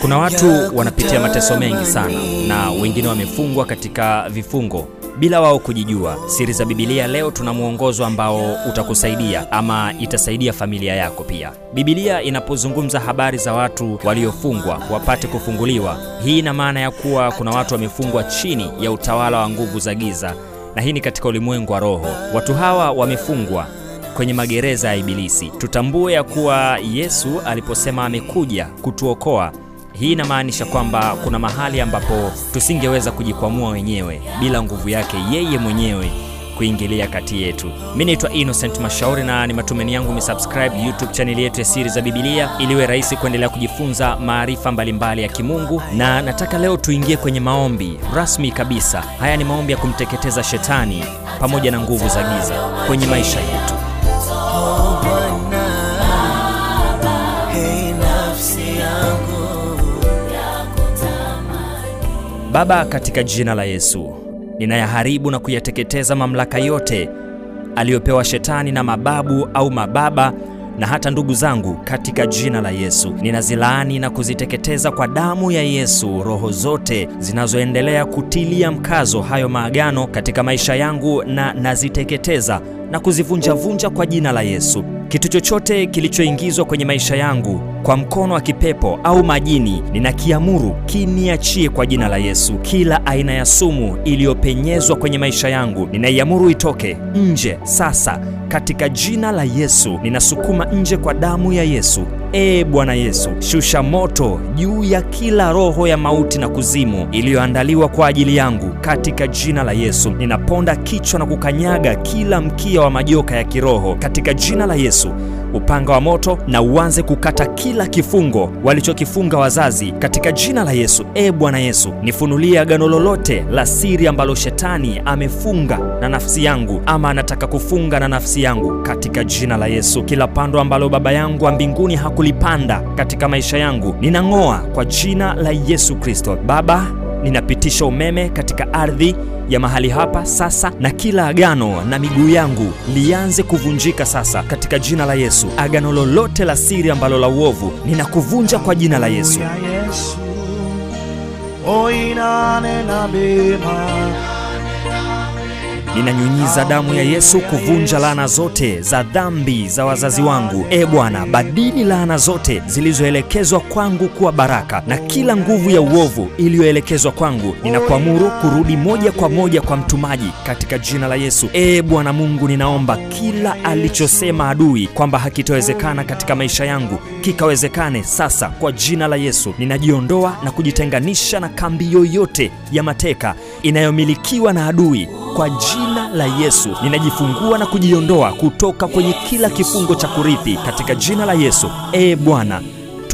Kuna watu wanapitia mateso mengi sana na wengine wamefungwa katika vifungo bila wao kujijua. Siri za Bibilia leo tuna mwongozo ambao utakusaidia ama itasaidia familia yako pia. Bibilia inapozungumza habari za watu waliofungwa wapate kufunguliwa, hii ina maana ya kuwa kuna watu wamefungwa chini ya utawala wa nguvu za giza, na hii ni katika ulimwengu wa roho. Watu hawa wamefungwa kwenye magereza ya Ibilisi. Tutambue ya kuwa Yesu aliposema amekuja kutuokoa, hii inamaanisha kwamba kuna mahali ambapo tusingeweza kujikwamua wenyewe bila nguvu yake yeye mwenyewe kuingilia kati yetu. Mi naitwa Innocent Mashauri na ni matumaini yangu umesubscribe YouTube chaneli yetu ya Siri za Bibilia iliwe rahisi kuendelea kujifunza maarifa mbalimbali ya kimungu, na nataka leo tuingie kwenye maombi rasmi kabisa. Haya ni maombi ya kumteketeza shetani pamoja na nguvu za giza kwenye maisha yetu. Baba, katika jina la Yesu, ninayaharibu na kuyateketeza mamlaka yote aliyopewa shetani na mababu au mababa na hata ndugu zangu katika jina la Yesu. Ninazilaani na kuziteketeza kwa damu ya Yesu roho zote zinazoendelea kutilia mkazo hayo maagano katika maisha yangu, na naziteketeza na kuzivunjavunja kwa jina la Yesu. Kitu chochote kilichoingizwa kwenye maisha yangu kwa mkono wa kipepo au majini, ninakiamuru kiniachie kwa jina la Yesu. Kila aina ya sumu iliyopenyezwa kwenye maisha yangu, ninaiamuru itoke nje sasa katika jina la Yesu. Ninasukuma nje kwa damu ya Yesu. Ee Bwana Yesu, shusha moto juu ya kila roho ya mauti na kuzimu iliyoandaliwa kwa ajili yangu katika jina la Yesu. Ninaponda kichwa na kukanyaga kila mkia wa majoka ya kiroho katika jina la Yesu. Upanga wa moto na uanze kukata kila kifungo walichokifunga wazazi katika jina la Yesu. E Bwana Yesu, nifunulie agano lolote la siri ambalo shetani amefunga na nafsi yangu ama anataka kufunga na nafsi yangu katika jina la Yesu. Kila pando ambalo baba yangu wa mbinguni hakulipanda katika maisha yangu ninang'oa kwa jina la Yesu Kristo. Baba, ninapitisha umeme katika ardhi ya mahali hapa sasa, na kila agano na miguu yangu lianze kuvunjika sasa katika jina la Yesu. Agano lolote la siri ambalo la uovu ninakuvunja kwa jina la Yesu. Yesu Ninanyunyiza damu ya Yesu kuvunja laana zote za dhambi za wazazi wangu. E Bwana, badili laana zote zilizoelekezwa kwangu kuwa baraka, na kila nguvu ya uovu iliyoelekezwa kwangu ninakuamuru kurudi moja kwa moja kwa mtumaji katika jina la Yesu. E Bwana Mungu, ninaomba kila alichosema adui kwamba hakitawezekana katika maisha yangu kikawezekane sasa kwa jina la Yesu. Ninajiondoa na kujitenganisha na kambi yoyote ya mateka inayomilikiwa na adui kwa jina la Yesu. Ninajifungua na kujiondoa kutoka kwenye kila kifungo cha kurithi katika jina la Yesu. Ee Bwana,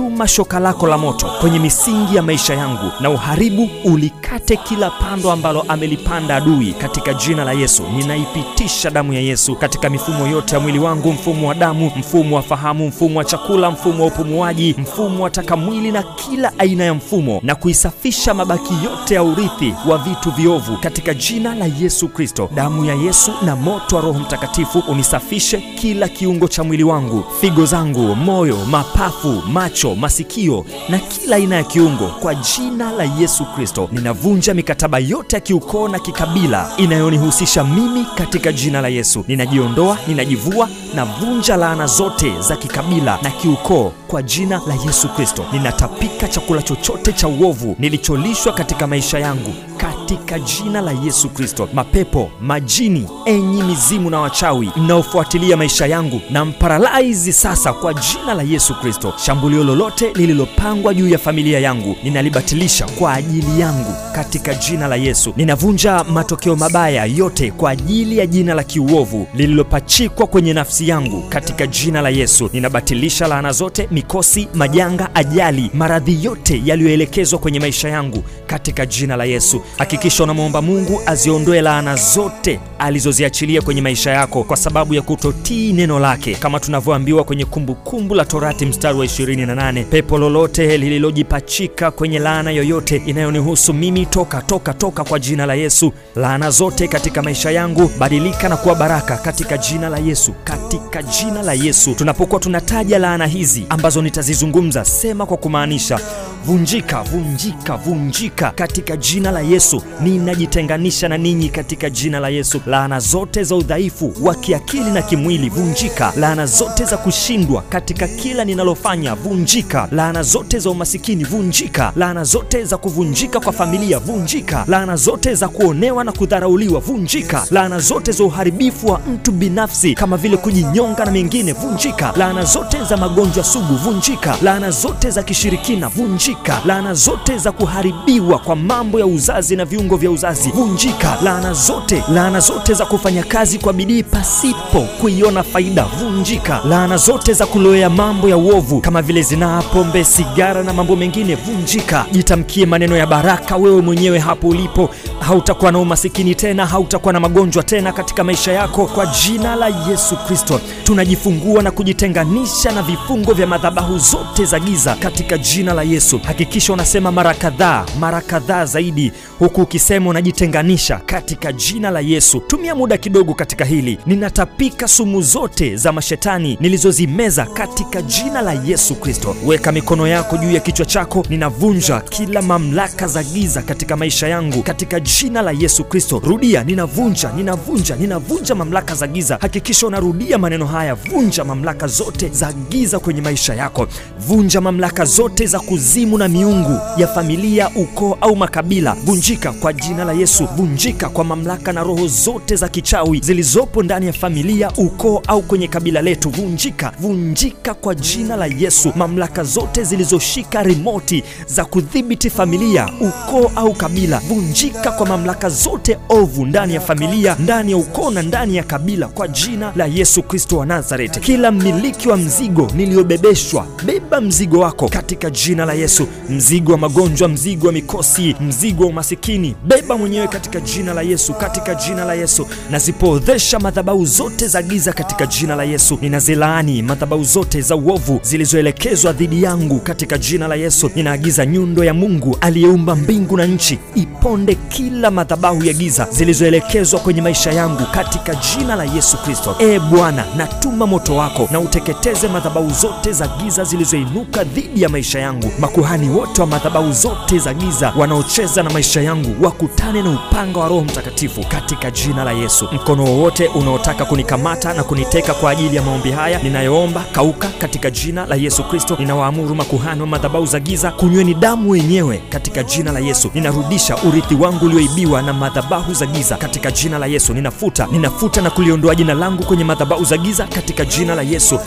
tuma shoka lako la moto kwenye misingi ya maisha yangu na uharibu ulikate kila pando ambalo amelipanda adui katika jina la Yesu. Ninaipitisha damu ya Yesu katika mifumo yote ya mwili wangu, mfumo wa damu, mfumo wa fahamu, mfumo wa chakula, mfumo wa upumuaji, mfumo wa taka mwili na kila aina ya mfumo, na kuisafisha mabaki yote ya urithi wa vitu viovu katika jina la Yesu Kristo. Damu ya Yesu na moto wa Roho Mtakatifu unisafishe kila kiungo cha mwili wangu, figo zangu, moyo, mapafu, macho, masikio na kila aina ya kiungo kwa jina la Yesu Kristo. Ninavunja mikataba yote ya kiukoo na kikabila inayonihusisha mimi katika jina la Yesu. Ninajiondoa, ninajivua, navunja laana zote za kikabila na kiukoo kwa jina la Yesu Kristo. Ninatapika chakula chochote cha uovu nilicholishwa katika maisha yangu katika jina la Yesu Kristo. Mapepo, majini, enyi mizimu na wachawi mnaofuatilia maisha yangu na mparalaizi sasa kwa jina la Yesu Kristo. Shambulio lolote lililopangwa juu ya familia yangu ninalibatilisha kwa ajili yangu katika jina la Yesu. Ninavunja matokeo mabaya yote kwa ajili ya jina la kiuovu lililopachikwa kwenye nafsi yangu katika jina la Yesu. Ninabatilisha laana zote, mikosi, majanga, ajali, maradhi yote yaliyoelekezwa kwenye maisha yangu katika jina la Yesu. Hakikisha unamwomba Mungu aziondoe laana zote alizoziachilia kwenye maisha yako kwa sababu ya kutotii neno lake, kama tunavyoambiwa kwenye Kumbukumbu la Torati mstari wa 28. Pepo lolote lililojipachika kwenye laana yoyote inayonihusu mimi, toka toka toka kwa jina la Yesu. Laana zote katika maisha yangu badilika na kuwa baraka katika jina la Yesu, katika jina la Yesu. Tunapokuwa tunataja laana hizi ambazo nitazizungumza, sema kwa kumaanisha vunjika, vunjika, vunjika katika jina la Yesu. Ninajitenganisha na ninyi katika jina la Yesu. Laana zote za udhaifu wa kiakili na kimwili, vunjika. Laana zote za kushindwa katika kila ninalofanya, vunjika. Laana zote za umasikini, vunjika. Laana zote za kuvunjika kwa familia, vunjika. Laana zote za kuonewa na kudharauliwa, vunjika. Laana zote za uharibifu wa mtu binafsi kama vile kujinyonga na mengine, vunjika. Laana zote za magonjwa sugu, vunjika. Laana zote za kishirikina, vunjika. Laana zote za kuharibiwa kwa mambo ya uzazi na viungo vya uzazi, vunjika. Laana zote, laana zote za kufanya kazi kwa bidii pasipo kuiona faida, vunjika. Laana zote za kuloea mambo ya uovu kama vile zinaa, pombe, sigara na mambo mengine, vunjika. Jitamkie maneno ya baraka wewe mwenyewe hapo ulipo. Hautakuwa na umasikini tena, hautakuwa na magonjwa tena katika maisha yako kwa jina la Yesu Kristo. Tunajifungua na kujitenganisha na vifungo vya madhabahu zote za giza katika jina la Yesu. Hakikisha unasema mara kadhaa, mara kadhaa zaidi, huku ukisema unajitenganisha katika jina la Yesu. Tumia muda kidogo katika hili. Ninatapika sumu zote za mashetani nilizozimeza katika jina la Yesu Kristo. Weka mikono yako juu ya kichwa chako. Ninavunja kila mamlaka za giza katika maisha yangu katika jina la Yesu Kristo. Rudia, ninavunja, ninavunja, ninavunja mamlaka za giza. Hakikisha unarudia maneno haya. Vunja mamlaka zote za giza kwenye maisha yako. Vunja mamlaka zote za kuzimu na miungu ya familia, ukoo au makabila. Vunjika kwa jina la Yesu. Vunjika kwa mamlaka na roho zote za kichawi zilizopo ndani ya familia, ukoo au kwenye kabila letu. Vunjika, vunjika kwa jina la Yesu. Mamlaka zote zilizoshika rimoti za kudhibiti familia, ukoo au kabila. Vunjika kwa mamlaka zote ovu ndani ya familia, ndani ya ukoo na ndani ya kabila kwa jina la Yesu Kristo wa Nazareti. Kila mmiliki wa mzigo niliyobebeshwa, beba mzigo wako katika jina la Yesu. Mzigo wa magonjwa, mzigo wa mikosi, mzigo wa umasikini, beba mwenyewe katika jina la Yesu, katika jina la Yesu. nazipoodhesha madhabahu zote za giza katika jina la Yesu. Ninazilaani madhabahu zote za uovu zilizoelekezwa dhidi yangu katika jina la Yesu. Ninaagiza nyundo ya Mungu aliyeumba mbingu na nchi iponde kila madhabahu ya giza zilizoelekezwa kwenye maisha yangu katika jina la Yesu Kristo. E Bwana, natuma moto wako na uteketeze madhabahu zote za giza zilizoinuka dhidi ya maisha yangu. Makuhani wote wa madhabahu zote za giza wanaocheza na maisha yangu wakutane na upanga wa Roho Mtakatifu katika jina la Yesu. Mkono wowote unaotaka kunikamata na kuniteka kwa ajili ya maombi haya ninayoomba, kauka katika jina la Yesu Kristo. Ninawaamuru makuhani wa madhabahu za giza, kunyweni damu wenyewe katika jina la Yesu. Ninarudisha urithi wangu ulioibiwa na madhabahu za giza katika jina la Yesu. Ninafuta, ninafuta na kuliondoa jina langu kwenye madhabahu za giza katika jina la Yesu.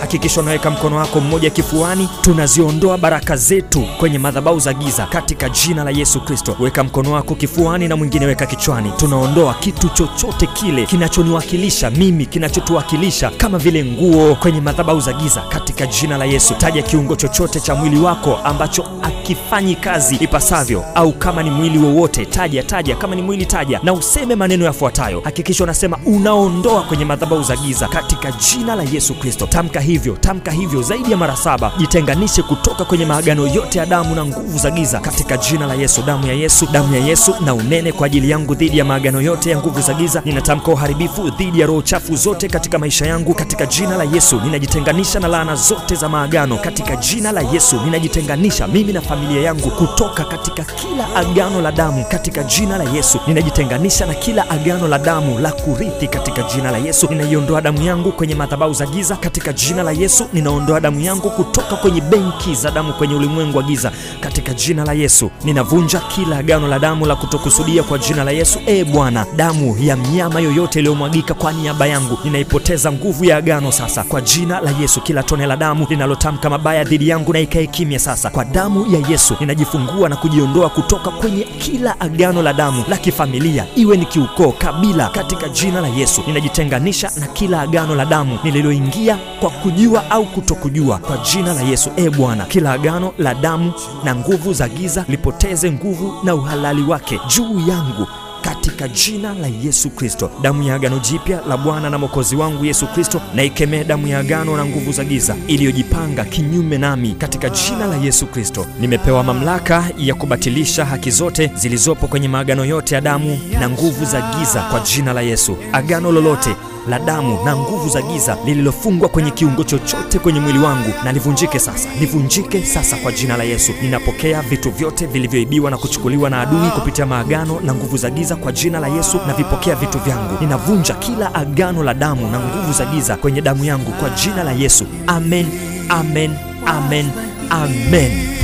Hakikisha unaweka mkono wako mmoja kifuani. Tunaziondoa baraka zetu kwenye madhabahu za giza katika jina la Yesu Kristo. Weka mkono wako kifuani na mwingine weka kichwani. Tunaondoa kitu chochote kile kinachoniwakilisha mimi, kinachotuwakilisha kama vile nguo kwenye madhabahu za giza katika jina la Yesu. Taja kiungo chochote cha mwili wako ambacho akifanyi kazi ipasavyo, au kama ni mwili wowote, taja taja. Kama ni mwili, taja na useme maneno yafuatayo. Hakikisha unasema unaondoa kwenye madhabahu za giza katika jina la Yesu Kristo. Tamka hivyo, tamka hivyo zaidi ya mara saba. Jitenganishe kutoka kwenye maagano yote ya damu na nguvu za giza katika jina la Yesu. Damu ya Yesu, damu ya Yesu na unene kwa ajili yangu dhidi ya maagano yote ya nguvu za giza. Ninatamka uharibifu dhidi ya roho chafu zote katika maisha yangu katika jina la Yesu. Ninajitenganisha na laana zote za maagano katika jina la Yesu. Ninajitenganisha mimi na familia yangu kutoka katika kila agano la damu katika jina la Yesu. Ninajitenganisha na kila agano la damu la kurithi katika jina la Yesu. Ninaiondoa damu yangu kwenye madhabahu za giza katika jina la Yesu. Ninaondoa damu yangu kutoka kwenye benki za damu kwenye ulimwengu wa giza katika jina la Yesu. Ninavunja kila agano la damu la kutokusudia kwa jina la Yesu. E Bwana, damu ya mnyama yoyote iliyomwagika kwa niaba yangu ninaipoteza nguvu ya agano sasa kwa jina la Yesu. Kila tone la damu linalotamka mabaya dhidi yangu na ikae kimya sasa kwa damu ya Yesu. Ninajifungua na kujiondoa kutoka kwenye kila agano la damu la kifamilia, iwe ni kiukoo, kabila, katika jina la Yesu. Ninajitenganisha na kila agano la damu nililoingia kwa kujua au kutokujua kwa jina la Yesu. E Bwana, kila agano la damu na nguvu za giza lipoteze nguvu na uhalali wake juu yangu katika jina la Yesu Kristo. Damu ya agano jipya la Bwana na Mwokozi wangu Yesu Kristo, na ikemee damu ya agano na nguvu za giza iliyojipanga kinyume nami katika jina la Yesu Kristo. Nimepewa mamlaka ya kubatilisha haki zote zilizopo kwenye maagano yote ya damu na nguvu za giza kwa jina la Yesu. Agano lolote la damu na nguvu za giza lililofungwa kwenye kiungo chochote kwenye mwili wangu na livunjike sasa, livunjike sasa kwa jina la Yesu. Ninapokea vitu vyote vilivyoibiwa na kuchukuliwa na adui kupitia maagano na nguvu za giza kwa jina la Yesu, na vipokea vitu vyangu. Ninavunja kila agano la damu na nguvu za giza kwenye damu yangu kwa jina la Yesu. Amen, amen, amen, amen.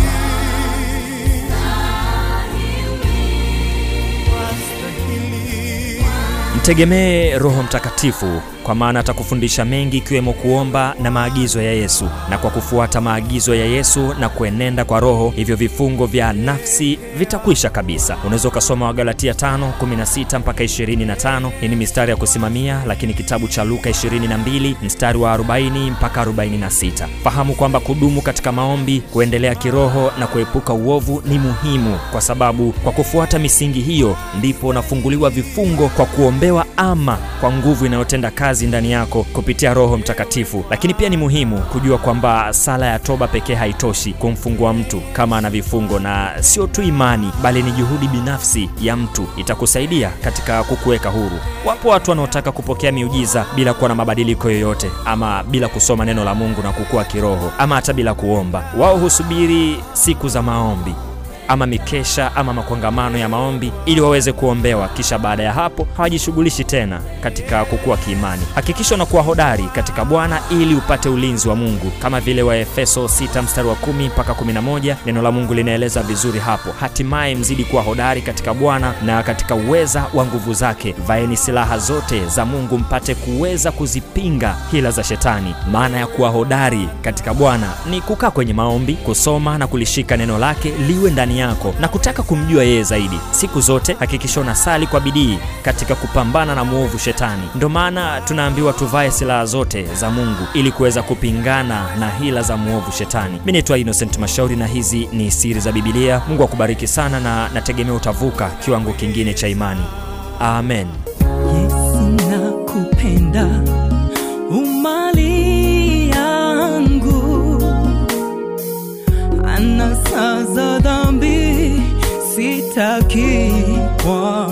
Mtegemee Roho Mtakatifu kwa maana atakufundisha mengi ikiwemo kuomba na maagizo ya Yesu. Na kwa kufuata maagizo ya Yesu na kuenenda kwa Roho, hivyo vifungo vya nafsi vitakwisha kabisa. Unaweza ukasoma Wagalatia 5:16 mpaka 25. Hii ni mistari ya kusimamia, lakini kitabu cha Luka 22 mstari wa 40 mpaka 46. Fahamu kwamba kudumu katika maombi, kuendelea kiroho na kuepuka uovu ni muhimu, kwa sababu kwa kufuata misingi hiyo ndipo unafunguliwa vifungo kwa kuombewa ama kwa nguvu inayotenda kazi ndani yako kupitia Roho Mtakatifu. Lakini pia ni muhimu kujua kwamba sala ya toba pekee haitoshi kumfungua mtu kama ana vifungo, na sio tu imani, bali ni juhudi binafsi ya mtu itakusaidia katika kukuweka huru. Wapo watu wanaotaka kupokea miujiza bila kuwa na mabadiliko yoyote, ama bila kusoma neno la Mungu na kukua kiroho, ama hata bila kuomba. Wao husubiri siku za maombi ama mikesha ama makongamano ya maombi ili waweze kuombewa, kisha baada ya hapo hawajishughulishi tena katika kukua kiimani. Hakikisha unakuwa hodari katika Bwana ili upate ulinzi wa Mungu, kama vile Waefeso 6 mstari wa 10 mpaka 11. Neno la Mungu linaeleza vizuri hapo. Hatimaye mzidi kuwa hodari katika Bwana na katika uweza wa nguvu zake. Vaeni silaha zote za Mungu mpate kuweza kuzipinga hila za Shetani. Maana ya kuwa hodari katika Bwana ni kukaa kwenye maombi, kusoma na kulishika neno lake liwe ndani yako na kutaka kumjua yeye zaidi. Siku zote hakikisha unasali kwa bidii katika kupambana na mwovu Shetani. Ndo maana tunaambiwa tuvae silaha zote za Mungu ili kuweza kupingana na hila za mwovu Shetani. Mi naitwa Innocent Mashauri na hizi ni siri za Bibilia. Mungu akubariki sana na nategemea utavuka kiwango kingine cha imani. Amen. Yesu nakupenda, umali za dhambi sitaki kwa